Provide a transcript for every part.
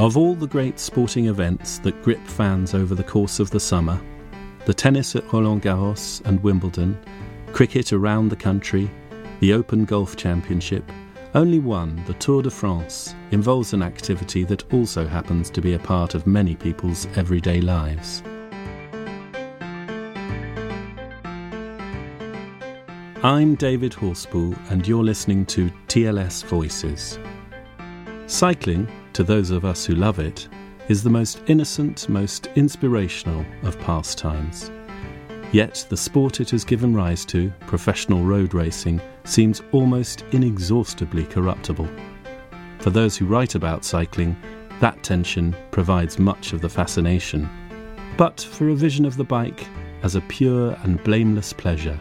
Of all the great sporting events that grip fans over the course of the summer, the tennis at Roland Garros and Wimbledon, cricket around the country, the Open Golf Championship, only one, the Tour de France, involves an activity that also happens to be a part of many people's everyday lives. I'm David Horspool, and you're listening to TLS Voices. Cycling, to those of us who love it, is the most innocent, most inspirational of pastimes. Yet the sport it has given rise to, professional road racing, seems almost inexhaustibly corruptible. For those who write about cycling, that tension provides much of the fascination. But for a vision of the bike as a pure and blameless pleasure,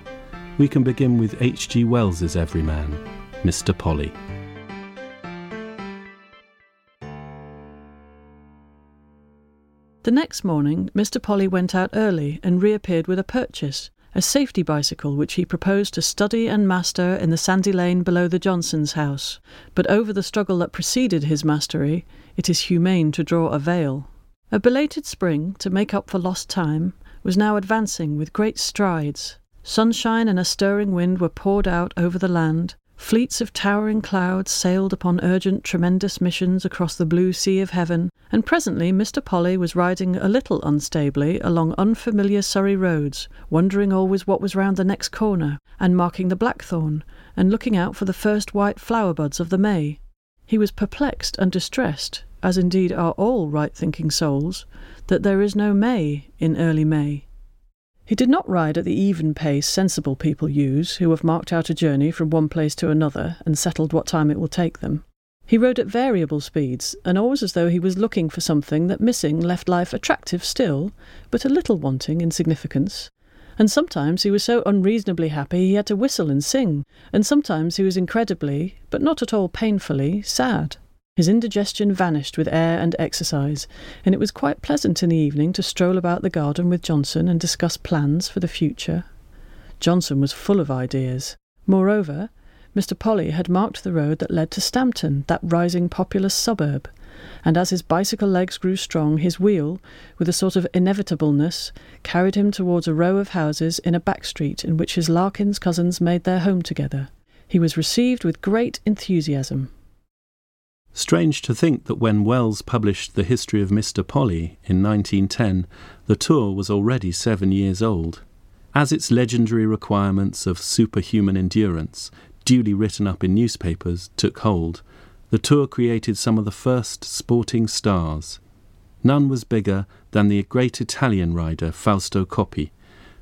we can begin with H.G. Wells's everyman, Mr. Polly. The next morning, Mr. Polly went out early and reappeared with a purchase, a safety bicycle which he proposed to study and master in the sandy lane below the Johnsons' house. But over the struggle that preceded his mastery, it is humane to draw a veil. A belated spring, to make up for lost time, was now advancing with great strides. Sunshine and a stirring wind were poured out over the land, Fleets of towering clouds sailed upon urgent, tremendous missions across the blue sea of heaven, and presently Mr. Polly was riding a little unstably along unfamiliar Surrey roads, wondering always what was round the next corner, and marking the blackthorn, and looking out for the first white flower buds of the May. He was perplexed and distressed, as indeed are all right thinking souls, that there is no May in early May. He did not ride at the even pace sensible people use who have marked out a journey from one place to another and settled what time it will take them. He rode at variable speeds, and always as though he was looking for something that missing left life attractive still, but a little wanting in significance. And sometimes he was so unreasonably happy he had to whistle and sing, and sometimes he was incredibly, but not at all painfully, sad. His indigestion vanished with air and exercise, and it was quite pleasant in the evening to stroll about the garden with Johnson and discuss plans for the future. Johnson was full of ideas. Moreover, Mr. Polly had marked the road that led to Stampton, that rising populous suburb, and as his bicycle legs grew strong, his wheel, with a sort of inevitableness, carried him towards a row of houses in a back street in which his Larkins cousins made their home together. He was received with great enthusiasm. Strange to think that when Wells published The History of Mr. Polly in 1910, the tour was already seven years old. As its legendary requirements of superhuman endurance, duly written up in newspapers, took hold, the tour created some of the first sporting stars. None was bigger than the great Italian rider Fausto Coppi,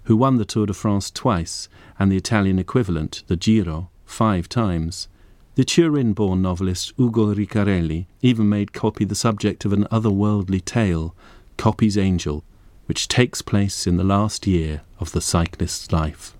who won the Tour de France twice and the Italian equivalent, the Giro, five times. The Turin born novelist Ugo Riccarelli even made Coppi the subject of an otherworldly tale, Coppi's Angel, which takes place in the last year of the cyclist's life.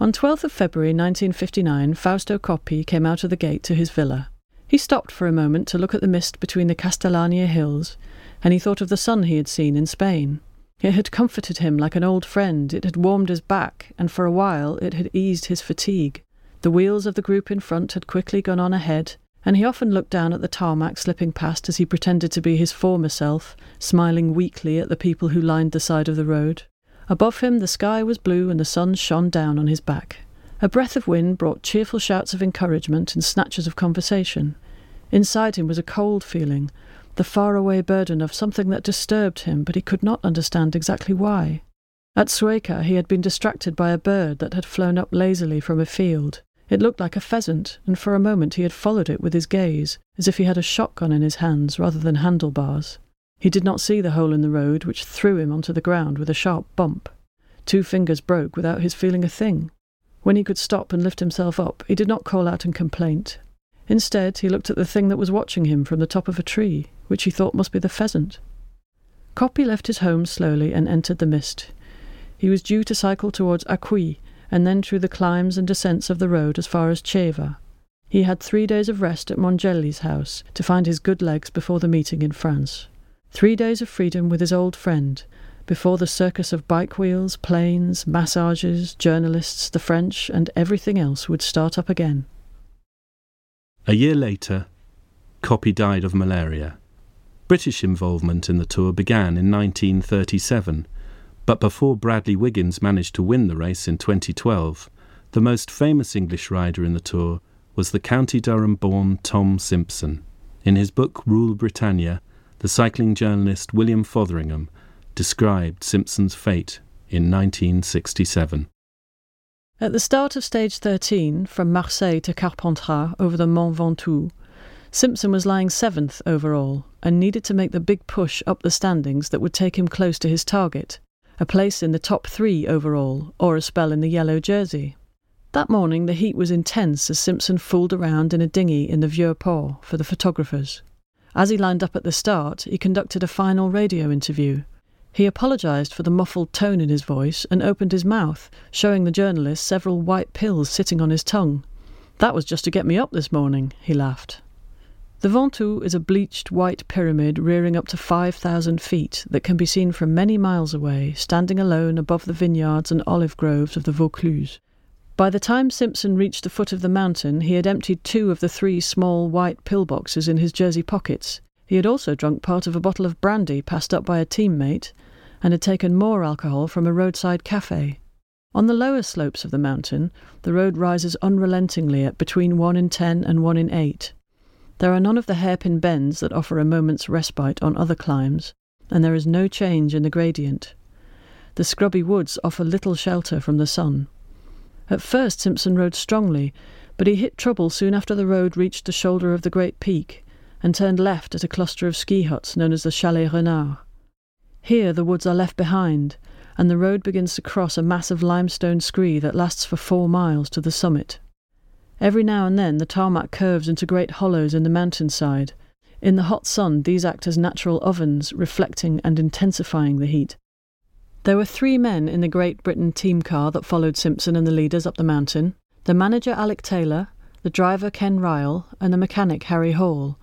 On 12th of February 1959, Fausto Coppi came out of the gate to his villa. He stopped for a moment to look at the mist between the Castellania hills, and he thought of the sun he had seen in Spain. It had comforted him like an old friend, it had warmed his back, and for a while it had eased his fatigue. The wheels of the group in front had quickly gone on ahead, and he often looked down at the tarmac slipping past as he pretended to be his former self, smiling weakly at the people who lined the side of the road. Above him the sky was blue and the sun shone down on his back. A breath of wind brought cheerful shouts of encouragement and snatches of conversation. Inside him was a cold feeling, the faraway burden of something that disturbed him, but he could not understand exactly why. At Sueca he had been distracted by a bird that had flown up lazily from a field. It looked like a pheasant, and for a moment he had followed it with his gaze, as if he had a shotgun in his hands rather than handlebars. He did not see the hole in the road, which threw him onto the ground with a sharp bump. Two fingers broke without his feeling a thing. When he could stop and lift himself up, he did not call out in complaint. Instead, he looked at the thing that was watching him from the top of a tree, which he thought must be the pheasant. Coppi left his home slowly and entered the mist. He was due to cycle towards Acquis, and then through the climbs and descents of the road as far as Ceva. He had three days of rest at Mongelli's house to find his good legs before the meeting in France. Three days of freedom with his old friend, before the circus of bike wheels, planes, massages, journalists, the French, and everything else would start up again. A year later, Coppi died of malaria. British involvement in the tour began in 1937, but before Bradley Wiggins managed to win the race in 2012, the most famous English rider in the tour was the County Durham born Tom Simpson. In his book Roule Britannia, the cycling journalist William Fotheringham described Simpson's fate in 1967. At the start of stage 13, from Marseille to Carpentras over the Mont Ventoux, Simpson was lying seventh overall and needed to make the big push up the standings that would take him close to his target, a place in the top three overall, or a spell in the yellow jersey. That morning the heat was intense as Simpson fooled around in a dinghy in the Vieux Port for the photographers. As he lined up at the start, he conducted a final radio interview he apologised for the muffled tone in his voice and opened his mouth, showing the journalist several white pills sitting on his tongue. That was just to get me up this morning, he laughed. The Ventoux is a bleached white pyramid rearing up to 5,000 feet that can be seen from many miles away, standing alone above the vineyards and olive groves of the Vaucluse. By the time Simpson reached the foot of the mountain, he had emptied two of the three small white pill boxes in his jersey pockets. He had also drunk part of a bottle of brandy passed up by a teammate, and had taken more alcohol from a roadside cafe. On the lower slopes of the mountain, the road rises unrelentingly at between 1 in 10 and 1 in 8. There are none of the hairpin bends that offer a moment's respite on other climbs, and there is no change in the gradient. The scrubby woods offer little shelter from the sun. At first, Simpson rode strongly, but he hit trouble soon after the road reached the shoulder of the great peak and turned left at a cluster of ski huts known as the Chalet Renard. Here the woods are left behind, and the road begins to cross a massive limestone scree that lasts for four miles to the summit. Every now and then the tarmac curves into great hollows in the mountainside. In the hot sun, these act as natural ovens, reflecting and intensifying the heat. There were three men in the Great Britain team car that followed Simpson and the leaders up the mountain the manager Alec Taylor, the driver Ken Ryall, and the mechanic Harry Hall,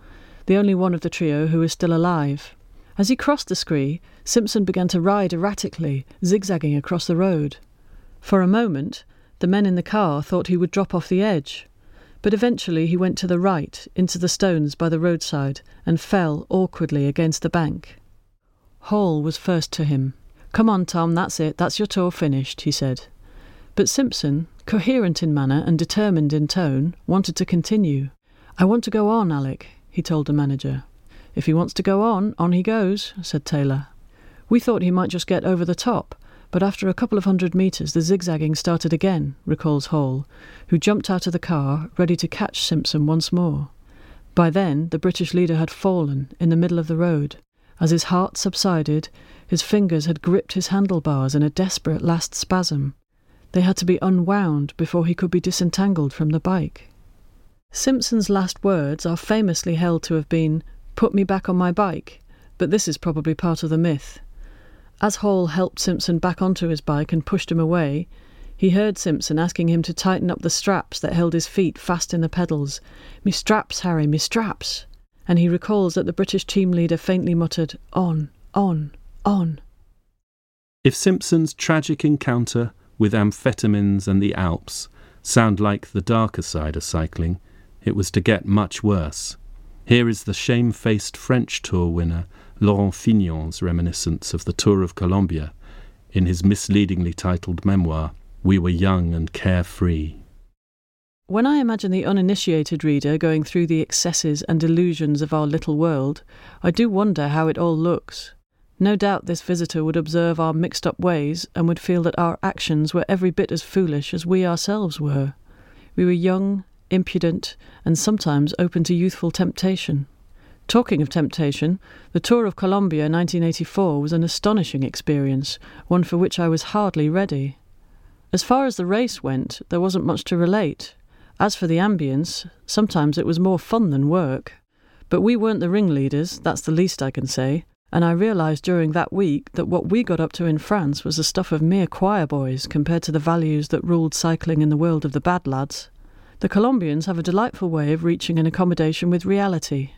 the only one of the trio who was still alive. As he crossed the scree, Simpson began to ride erratically, zigzagging across the road. For a moment, the men in the car thought he would drop off the edge, but eventually he went to the right, into the stones by the roadside, and fell awkwardly against the bank. Hall was first to him. Come on, Tom, that's it, that's your tour finished, he said. But Simpson, coherent in manner and determined in tone, wanted to continue. I want to go on, Alec, he told the manager. If he wants to go on, on he goes, said Taylor. We thought he might just get over the top, but after a couple of hundred metres the zigzagging started again, recalls Hall, who jumped out of the car, ready to catch Simpson once more. By then, the British leader had fallen in the middle of the road. As his heart subsided, his fingers had gripped his handlebars in a desperate last spasm. They had to be unwound before he could be disentangled from the bike. Simpson's last words are famously held to have been, put me back on my bike, but this is probably part of the myth. As Hall helped Simpson back onto his bike and pushed him away, He heard Simpson asking him to tighten up the straps that held his feet fast in the pedals. Me straps, Harry, me straps. And he recalls that the British team leader faintly muttered, On, on, on. If Simpson's tragic encounter with amphetamines and the Alps sound like the darker side of cycling, it was to get much worse. Here is the shamefaced French Tour winner Laurent Fignon's reminiscence of the Tour of Colombia in his misleadingly titled memoir, We Were Young and Carefree. When I imagine the uninitiated reader going through the excesses and delusions of our little world, I do wonder how it all looks. No doubt this visitor would observe our mixed up ways and would feel that our actions were every bit as foolish as we ourselves were. We were young, impudent, and sometimes open to youthful temptation. Talking of temptation, the Tour of Colombia 1984 was an astonishing experience, one for which I was hardly ready. As far as the race went, there wasn't much to relate. As for the ambience, sometimes it was more fun than work. But we weren't the ringleaders, that's the least I can say, and I realised during that week that what we got up to in France was the stuff of mere choir boys compared to the values that ruled cycling in the world of the bad lads. The Colombians have a delightful way of reaching an accommodation with reality,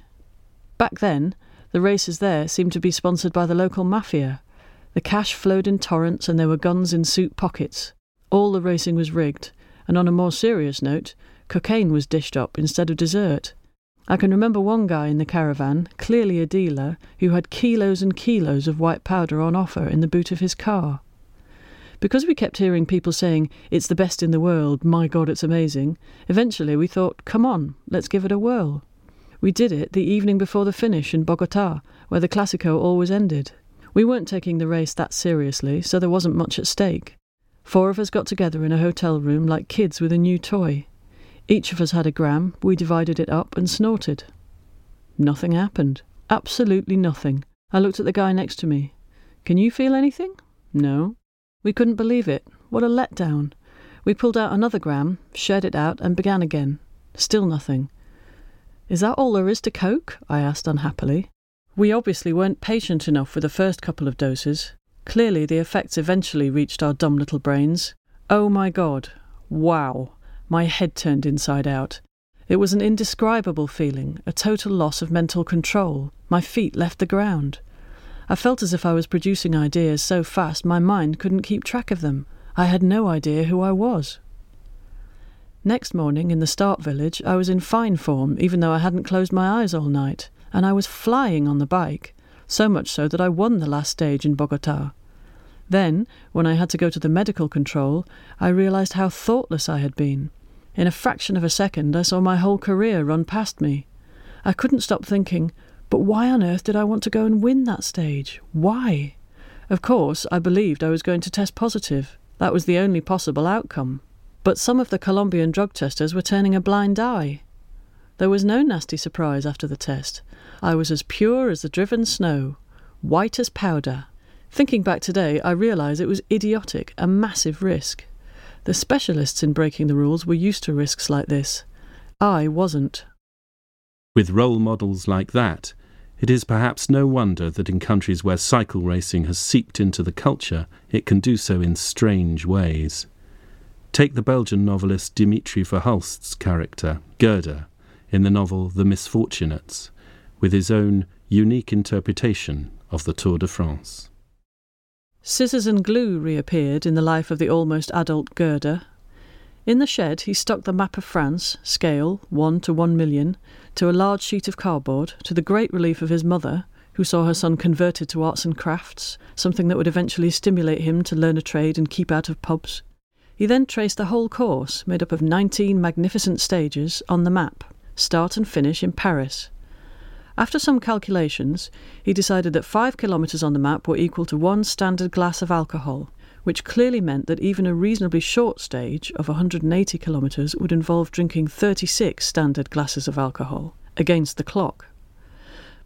Back then, the races there seemed to be sponsored by the local mafia. The cash flowed in torrents and there were guns in suit pockets. All the racing was rigged, and on a more serious note, cocaine was dished up instead of dessert. I can remember one guy in the caravan, clearly a dealer, who had kilos and kilos of white powder on offer in the boot of his car. Because we kept hearing people saying, It's the best in the world, my God, it's amazing, eventually we thought, Come on, let's give it a whirl. We did it the evening before the finish in Bogota, where the Classico always ended. We weren't taking the race that seriously, so there wasn't much at stake. Four of us got together in a hotel room like kids with a new toy. Each of us had a gram, we divided it up and snorted. Nothing happened. Absolutely nothing. I looked at the guy next to me. Can you feel anything? No. We couldn't believe it. What a letdown. We pulled out another gram, shared it out, and began again. Still nothing. Is that all there is to Coke? I asked unhappily. We obviously weren't patient enough with the first couple of doses. Clearly, the effects eventually reached our dumb little brains. Oh my god. Wow. My head turned inside out. It was an indescribable feeling, a total loss of mental control. My feet left the ground. I felt as if I was producing ideas so fast my mind couldn't keep track of them. I had no idea who I was. Next morning, in the start village, I was in fine form, even though I hadn't closed my eyes all night, and I was flying on the bike, so much so that I won the last stage in Bogota. Then, when I had to go to the medical control, I realized how thoughtless I had been. In a fraction of a second, I saw my whole career run past me. I couldn't stop thinking, but why on earth did I want to go and win that stage? Why? Of course, I believed I was going to test positive. That was the only possible outcome. But some of the Colombian drug testers were turning a blind eye. There was no nasty surprise after the test. I was as pure as the driven snow, white as powder. Thinking back today, I realise it was idiotic, a massive risk. The specialists in breaking the rules were used to risks like this. I wasn't. With role models like that, it is perhaps no wonder that in countries where cycle racing has seeped into the culture, it can do so in strange ways. Take the Belgian novelist Dimitri Verhulst's character, Gerda, in the novel The Misfortunates, with his own unique interpretation of the Tour de France. Scissors and glue reappeared in the life of the almost adult Gerda. In the shed, he stuck the map of France, scale 1 to 1 million, to a large sheet of cardboard, to the great relief of his mother, who saw her son converted to arts and crafts, something that would eventually stimulate him to learn a trade and keep out of pubs. He then traced the whole course, made up of 19 magnificent stages, on the map, start and finish in Paris. After some calculations, he decided that 5 kilometres on the map were equal to one standard glass of alcohol, which clearly meant that even a reasonably short stage of 180 kilometres would involve drinking 36 standard glasses of alcohol, against the clock.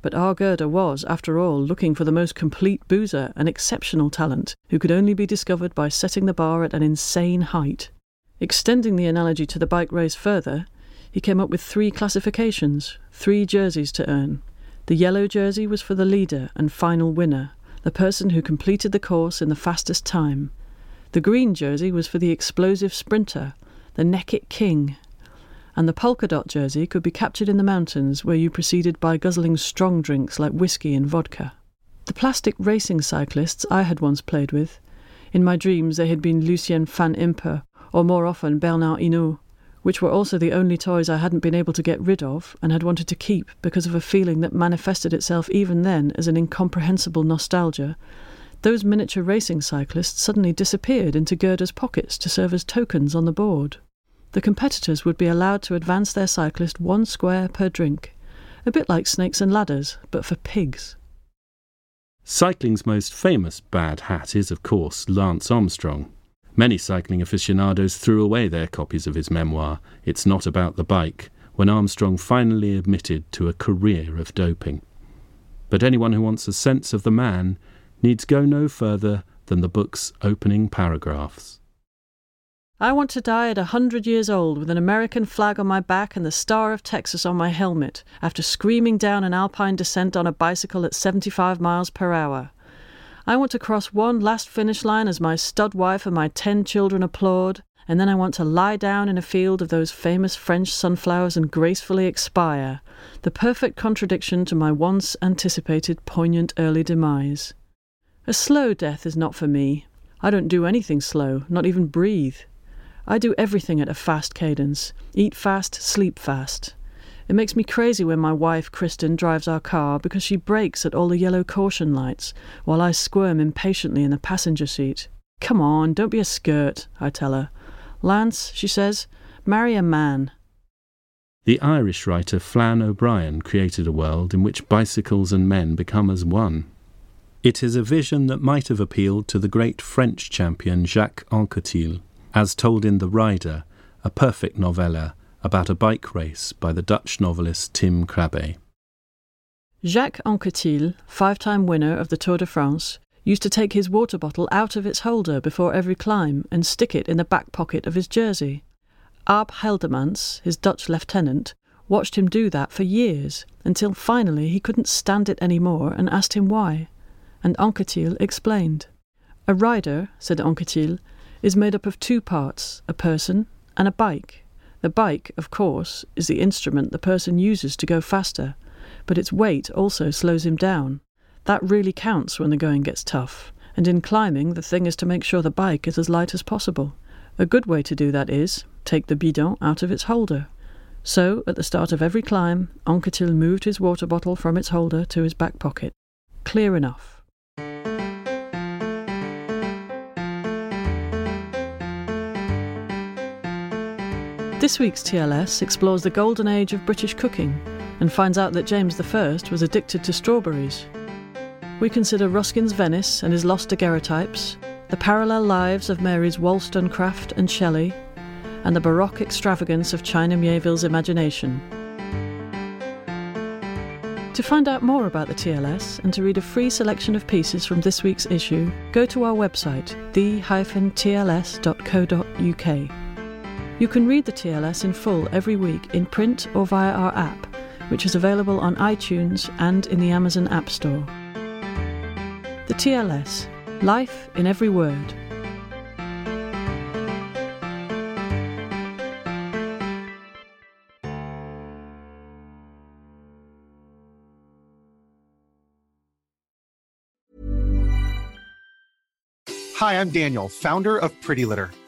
But our Gerda was, after all, looking for the most complete boozer, an exceptional talent, who could only be discovered by setting the bar at an insane height. Extending the analogy to the bike race further, he came up with three classifications, three jerseys to earn. The yellow jersey was for the leader and final winner, the person who completed the course in the fastest time. The green jersey was for the explosive sprinter, the Neck-It King, and the polka dot jersey could be captured in the mountains where you proceeded by guzzling strong drinks like whiskey and vodka. The plastic racing cyclists I had once played with, in my dreams they had been Lucien Van Impe, or more often Bernard Hinault, which were also the only toys I hadn't been able to get rid of and had wanted to keep because of a feeling that manifested itself even then as an incomprehensible nostalgia, those miniature racing cyclists suddenly disappeared into Gerda's pockets to serve as tokens on the board. The competitors would be allowed to advance their cyclist one square per drink, a bit like snakes and ladders, but for pigs. Cycling's most famous bad hat is, of course, Lance Armstrong. Many cycling aficionados threw away their copies of his memoir, It's Not About the Bike, when Armstrong finally admitted to a career of doping. But anyone who wants a sense of the man needs go no further than the book's opening paragraphs. I want to die at a hundred years old with an American flag on my back and the Star of Texas on my helmet after screaming down an alpine descent on a bicycle at 75 miles per hour. I want to cross one last finish line as my stud wife and my ten children applaud, and then I want to lie down in a field of those famous French sunflowers and gracefully expire, the perfect contradiction to my once anticipated poignant early demise. A slow death is not for me. I don't do anything slow, not even breathe. I do everything at a fast cadence eat fast, sleep fast. It makes me crazy when my wife, Kristin, drives our car because she brakes at all the yellow caution lights while I squirm impatiently in the passenger seat. Come on, don't be a skirt, I tell her. Lance, she says, marry a man. The Irish writer Flann O'Brien created a world in which bicycles and men become as one. It is a vision that might have appealed to the great French champion Jacques Anquetil, as told in The Rider, a perfect novella about a bike race by the Dutch novelist Tim Krabbe. Jacques Anquetil, five time winner of the Tour de France, used to take his water bottle out of its holder before every climb and stick it in the back pocket of his jersey. Ab Geldermans, his Dutch lieutenant, watched him do that for years until finally he couldn't stand it any more and asked him why. And Anquetil explained. A rider, said Anquetil, is made up of two parts a person and a bike. The bike, of course, is the instrument the person uses to go faster, but its weight also slows him down. That really counts when the going gets tough, and in climbing, the thing is to make sure the bike is as light as possible. A good way to do that is take the bidon out of its holder. So, at the start of every climb, Anquetil moved his water bottle from its holder to his back pocket. Clear enough. This week's TLS explores the golden age of British cooking and finds out that James I was addicted to strawberries. We consider Ruskin's Venice and his lost daguerreotypes, the parallel lives of Mary's Wollstonecraft and Shelley, and the Baroque extravagance of China Miéville's imagination. To find out more about the TLS and to read a free selection of pieces from this week's issue, go to our website, the-tls.co.uk. You can read the TLS in full every week in print or via our app, which is available on iTunes and in the Amazon App Store. The TLS Life in Every Word. Hi, I'm Daniel, founder of Pretty Litter.